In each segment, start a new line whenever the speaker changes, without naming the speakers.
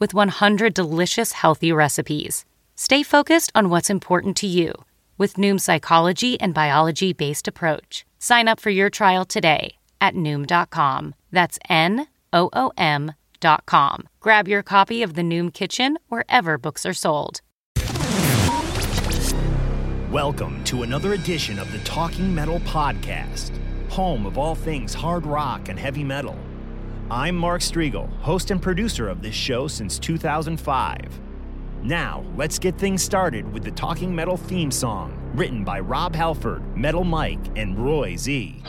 with 100 delicious healthy recipes. Stay focused on what's important to you with Noom's psychology and biology based approach. Sign up for your trial today at Noom.com. That's N O O M.com. Grab your copy of The Noom Kitchen wherever books are sold.
Welcome to another edition of the Talking Metal Podcast, home of all things hard rock and heavy metal. I'm Mark Strigl, host and producer of this show since 2005. Now, let's get things started with the Talking Metal theme song, written by Rob Halford, Metal Mike, and Roy Z.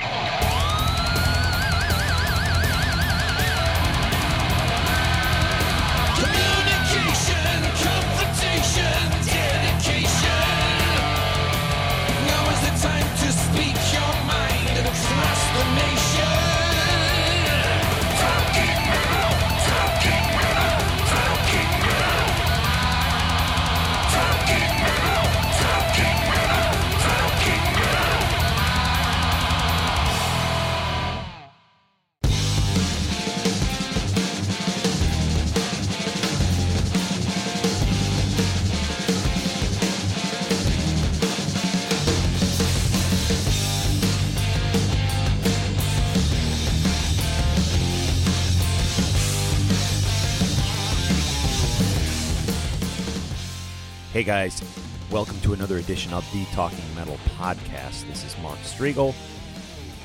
Hey guys, welcome to another edition of the Talking Metal Podcast. This is Mark Strigl,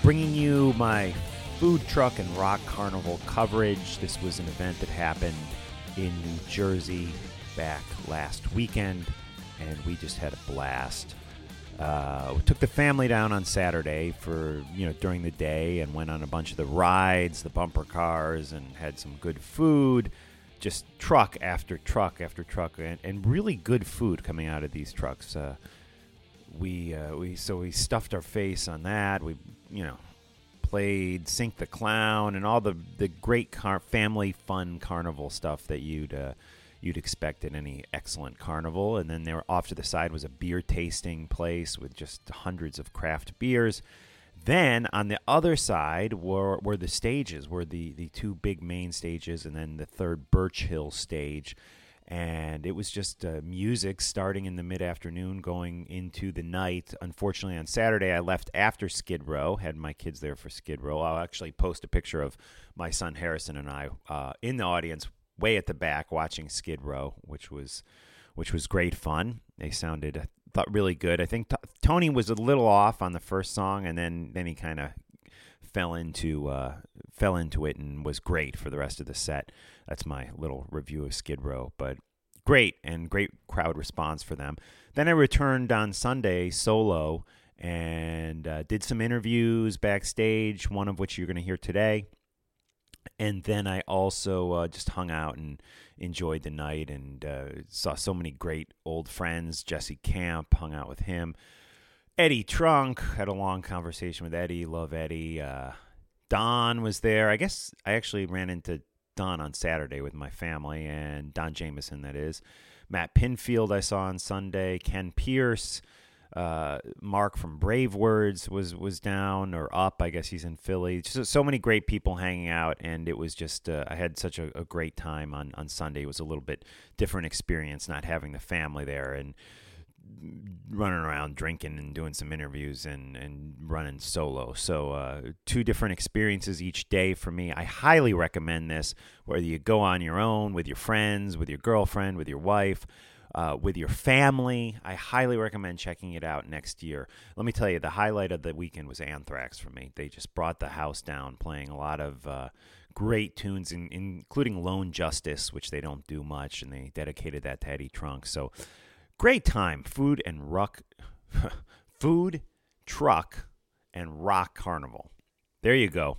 bringing you my food truck and rock carnival coverage. This was an event that happened in New Jersey back last weekend, and we just had a blast. Uh, we took the family down on Saturday for you know during the day and went on a bunch of the rides, the bumper cars, and had some good food just truck after truck after truck, and, and really good food coming out of these trucks. Uh, we uh, we so we stuffed our face on that. We you know played Sink the Clown and all the the great car- family fun carnival stuff that you'd uh, you'd expect at any excellent carnival. And then there off to the side was a beer tasting place with just hundreds of craft beers. Then on the other side were, were the stages, were the, the two big main stages, and then the third Birch Hill stage. And it was just uh, music starting in the mid afternoon, going into the night. Unfortunately, on Saturday, I left after Skid Row, had my kids there for Skid Row. I'll actually post a picture of my son Harrison and I uh, in the audience, way at the back, watching Skid Row, which was which was great fun. They sounded, thought, really good. I think t- Tony was a little off on the first song, and then then he kind of fell into uh, fell into it and was great for the rest of the set. That's my little review of Skid Row, but great and great crowd response for them. Then I returned on Sunday solo and uh, did some interviews backstage, one of which you're going to hear today. And then I also uh, just hung out and enjoyed the night and uh, saw so many great old friends. Jesse Camp, hung out with him. Eddie Trunk, had a long conversation with Eddie. Love Eddie. Uh, Don was there. I guess I actually ran into Don on Saturday with my family, and Don Jamieson, that is. Matt Pinfield, I saw on Sunday. Ken Pierce. Uh, Mark from Brave Words was was down or up. I guess he's in Philly. Just so many great people hanging out, and it was just uh, I had such a, a great time on on Sunday. It was a little bit different experience not having the family there and running around drinking and doing some interviews and and running solo. So uh, two different experiences each day for me. I highly recommend this. Whether you go on your own with your friends, with your girlfriend, with your wife. Uh, with your family. I highly recommend checking it out next year. Let me tell you, the highlight of the weekend was Anthrax for me. They just brought the house down, playing a lot of uh, great tunes, in, including Lone Justice, which they don't do much, and they dedicated that to Eddie Trunk. So great time. Food and rock, food, truck, and rock carnival. There you go.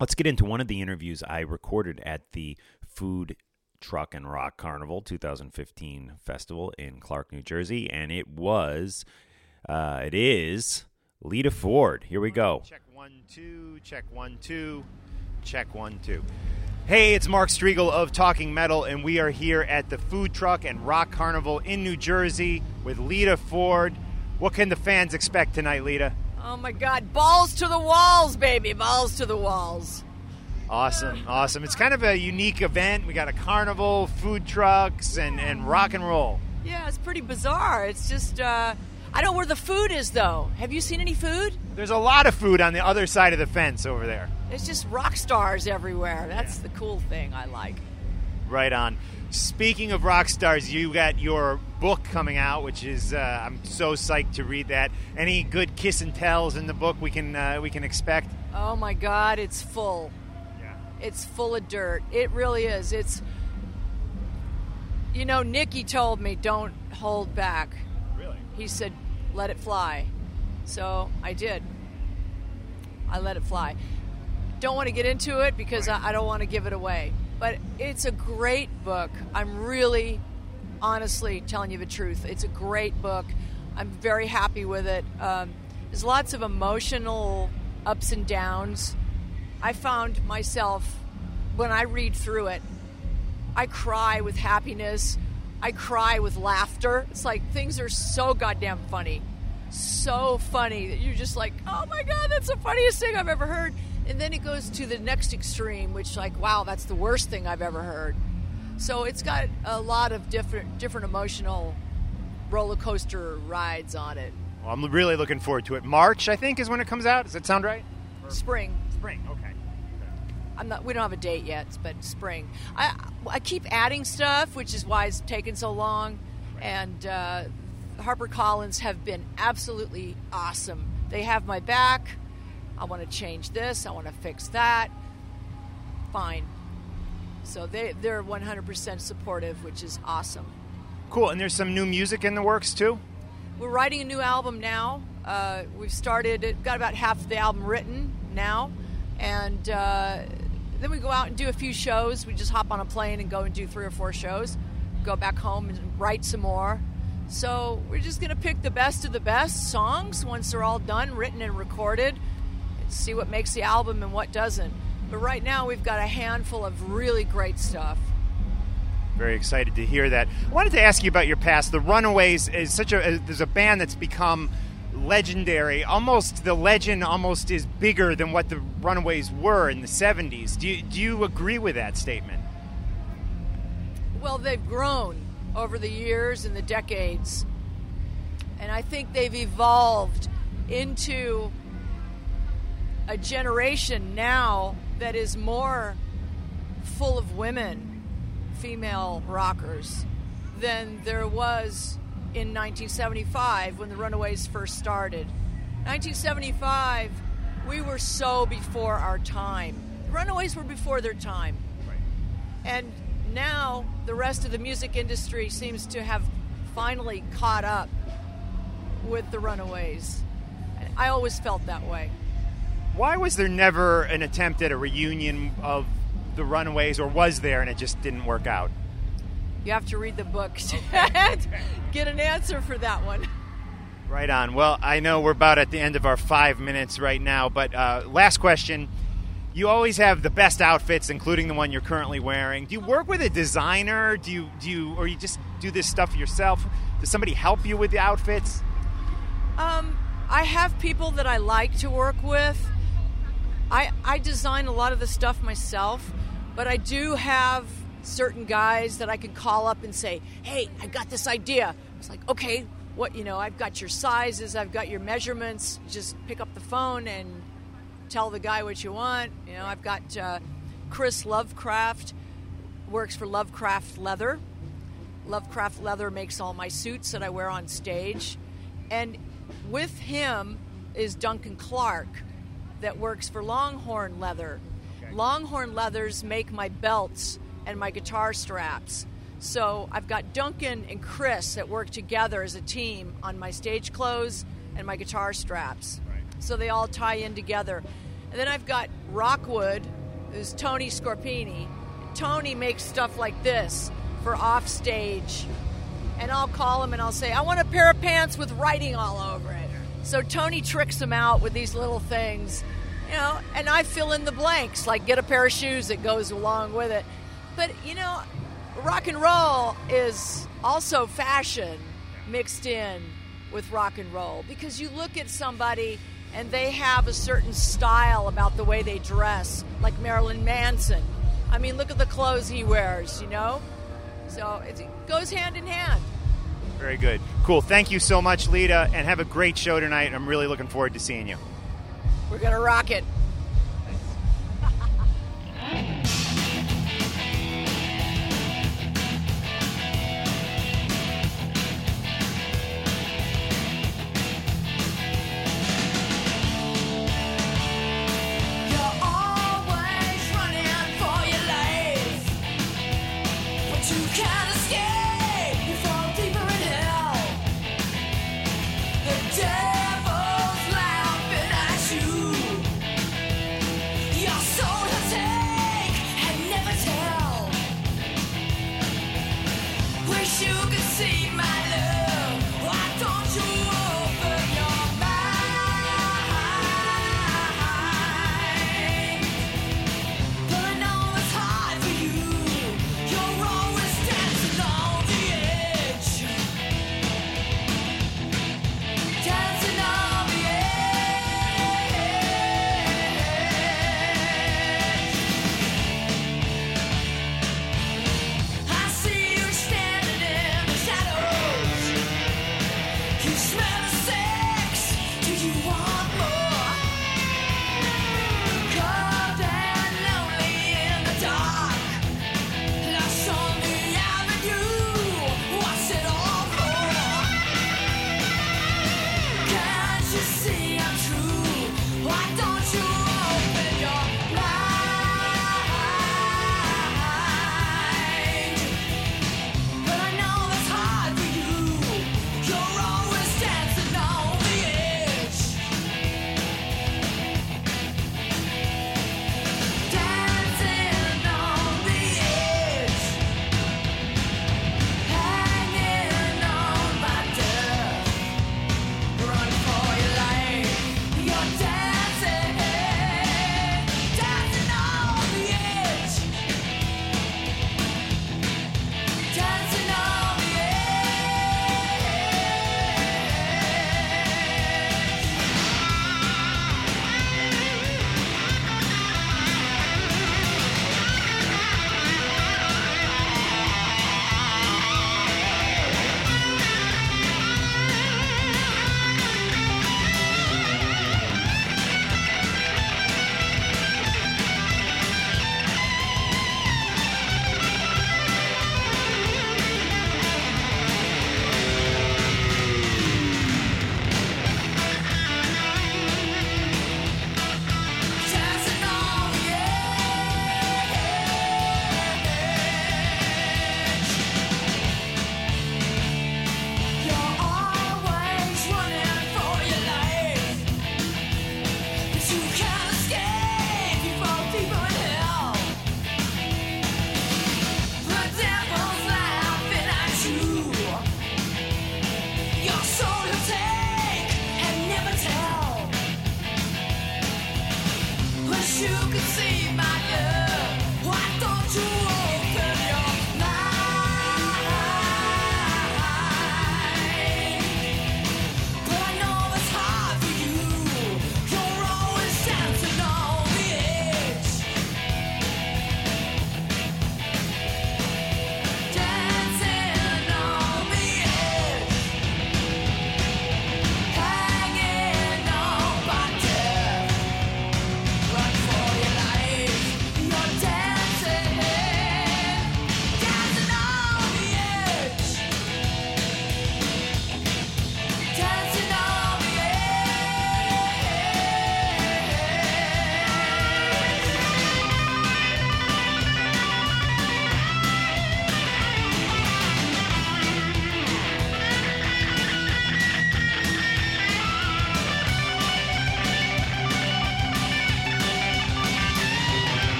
Let's get into one of the interviews I recorded at the Food Truck and Rock Carnival 2015 festival in Clark, New Jersey, and it was, uh, it is Lita Ford. Here we go.
Check one, two, check one, two, check one, two. Hey, it's Mark Strigl of Talking Metal, and we are here at the Food Truck and Rock Carnival in New Jersey with Lita Ford. What can the fans expect tonight, Lita?
Oh my God, balls to the walls, baby, balls to the walls.
Awesome, awesome. It's kind of a unique event. We got a carnival, food trucks, and, and rock and roll.
Yeah, it's pretty bizarre. It's just, uh, I don't know where the food is though. Have you seen any food?
There's a lot of food on the other side of the fence over there.
It's just rock stars everywhere. That's the cool thing I like.
Right on. Speaking of rock stars, you got your book coming out, which is uh, I'm so psyched to read that. Any good kiss and tells in the book we can uh, we can expect?
Oh my God, it's full. It's full of dirt. It really is. It's, you know, Nikki told me don't hold back.
Really?
He said, let it fly. So I did. I let it fly. Don't want to get into it because I, I don't want to give it away. But it's a great book. I'm really, honestly telling you the truth. It's a great book. I'm very happy with it. Um, there's lots of emotional ups and downs. I found myself, when I read through it, I cry with happiness. I cry with laughter. It's like things are so goddamn funny. So funny that you're just like, oh my God, that's the funniest thing I've ever heard. And then it goes to the next extreme, which, like, wow, that's the worst thing I've ever heard. So it's got a lot of different, different emotional roller coaster rides on it.
Well, I'm really looking forward to it. March, I think, is when it comes out. Does that sound right?
Spring.
Spring. Okay.
I'm not. We don't have a date yet, but spring. I I keep adding stuff, which is why it's taken so long. And uh, HarperCollins have been absolutely awesome. They have my back. I want to change this. I want to fix that. Fine. So they they're 100% supportive, which is awesome.
Cool. And there's some new music in the works too.
We're writing a new album now. Uh, we've started. Got about half of the album written now, and uh, then we go out and do a few shows. We just hop on a plane and go and do three or four shows. Go back home and write some more. So we're just gonna pick the best of the best songs once they're all done, written and recorded. and See what makes the album and what doesn't. But right now we've got a handful of really great stuff.
Very excited to hear that. I wanted to ask you about your past. The Runaways is such a there's a band that's become legendary. Almost the legend almost is bigger than what the Runaways were in the 70s. Do you, do you agree with that statement?
Well, they've grown over the years and the decades. And I think they've evolved into a generation now that is more full of women, female rockers, than there was in 1975 when the Runaways first started. 1975, we were so before our time. The Runaways were before their time. And now the rest of the music industry seems to have finally caught up with the Runaways. And I always felt that way.
Why was there never an attempt at a reunion of the Runaways, or was there and it just didn't work out?
You have to read the book to get an answer for that one.
Right on. Well, I know we're about at the end of our five minutes right now, but uh, last question. You always have the best outfits, including the one you're currently wearing. Do you work with a designer? Do you do you, or you just do this stuff yourself? Does somebody help you with the outfits?
Um, I have people that I like to work with. I I design a lot of the stuff myself, but I do have certain guys that I can call up and say, "Hey, I got this idea." It's like, "Okay, what, you know, I've got your sizes, I've got your measurements. Just pick up the phone and tell the guy what you want." You know, I've got uh, Chris Lovecraft works for Lovecraft Leather. Lovecraft Leather makes all my suits that I wear on stage. And with him is Duncan Clark that works for Longhorn Leather. Longhorn Leathers make my belts and my guitar straps. So I've got Duncan and Chris that work together as a team on my stage clothes and my guitar straps. So they all tie in together. And then I've got Rockwood, who's Tony Scorpini. Tony makes stuff like this for off stage. And I'll call him and I'll say, I want a pair of pants with writing all over it. So Tony tricks him out with these little things, you know, and I fill in the blanks, like get a pair of shoes that goes along with it. But, you know, rock and roll is also fashion mixed in with rock and roll because you look at somebody and they have a certain style about the way they dress, like Marilyn Manson. I mean, look at the clothes he wears, you know? So it goes hand in hand.
Very good. Cool. Thank you so much, Lita, and have a great show tonight. I'm really looking forward to seeing you.
We're going to rock it.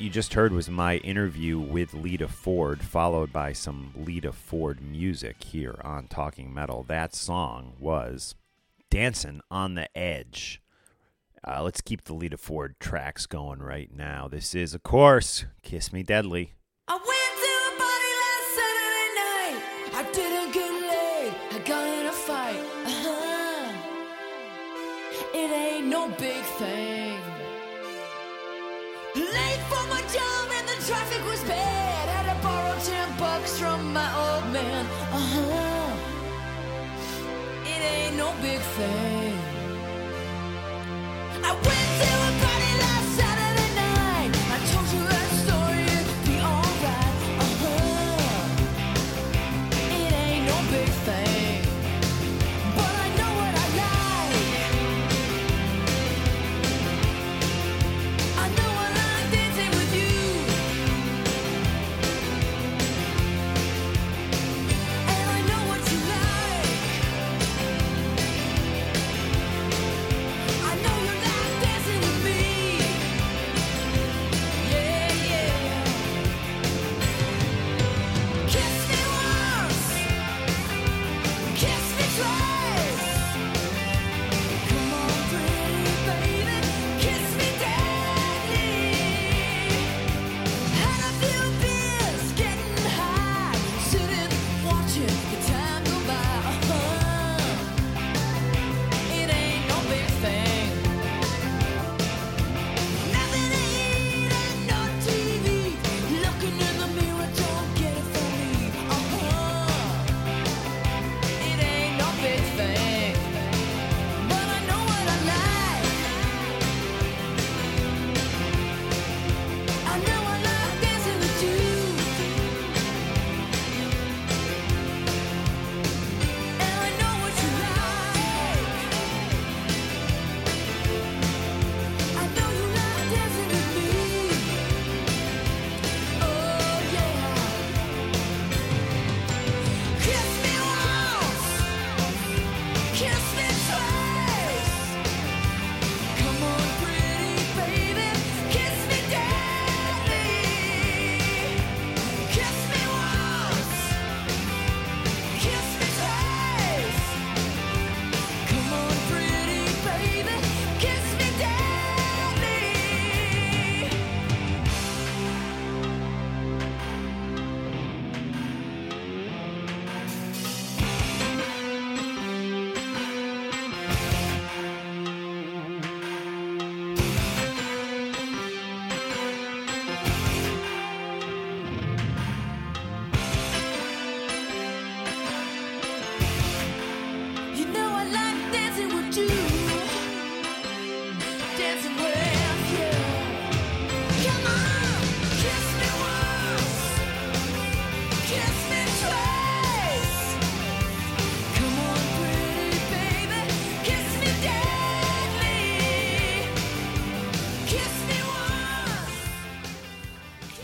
You
just heard was my interview with Lita Ford, followed by some Lita Ford music here on Talking Metal. That song was Dancing on the Edge. Uh, let's keep the Lita Ford tracks going right now. This is, of course, Kiss Me Deadly.
Man. Uh huh. It ain't no big thing.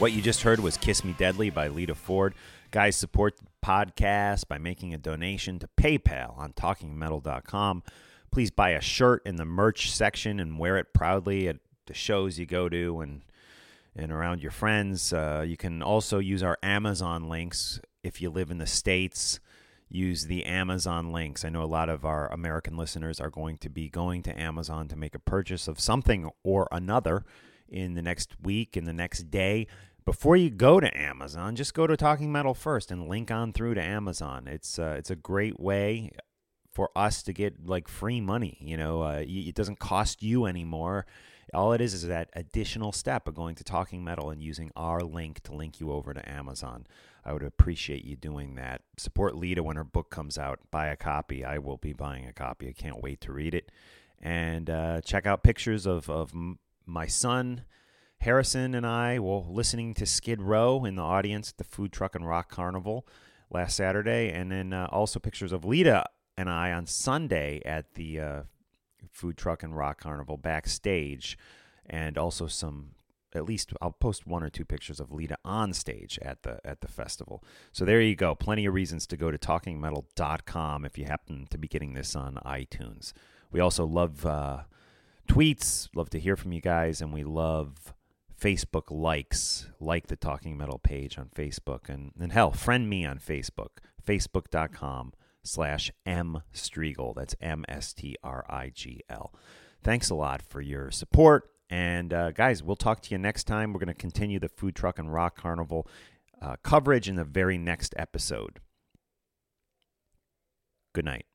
What you
just heard was Kiss Me Deadly by Lita Ford. Guys, support the podcast by making a donation to PayPal on talkingmetal.com. Please buy a shirt in the merch section and wear it proudly at the shows you go to and and around your friends. Uh, you can also use our Amazon links if you live in the States. Use the Amazon links. I know a lot of our American listeners are going to be going to Amazon to make a purchase of something or another in the next week, in the next day. Before you go to Amazon, just go to Talking Metal first and link on through to Amazon. It's uh, it's a great way for us to get like free money. You know, uh, it doesn't cost you anymore. All it is is that additional step of going to Talking Metal and using our link to link you over to Amazon. I would appreciate you doing that. Support Lita when her book comes out. Buy a copy. I will be buying a copy. I can't wait to read it. And uh, check out pictures of, of my son, Harrison, and I, well, listening to Skid Row in the audience at the Food Truck and Rock Carnival last Saturday. And then uh, also pictures of Lita and I on Sunday at the uh, Food Truck and Rock Carnival backstage, and also some. At least I'll post one or two pictures of Lita on stage at the at the festival. So there you go. Plenty of reasons to go to talkingmetal.com if you happen to be getting this on iTunes. We also love uh, tweets, love to hear from you guys, and we love Facebook likes, like the Talking Metal page on Facebook, and, and hell, friend me on Facebook, facebook.com slash M. That's M S T R I G L. Thanks a lot for your support. And uh, guys, we'll talk to you next time. We're going to continue the Food Truck and Rock Carnival uh, coverage in the very next episode. Good night.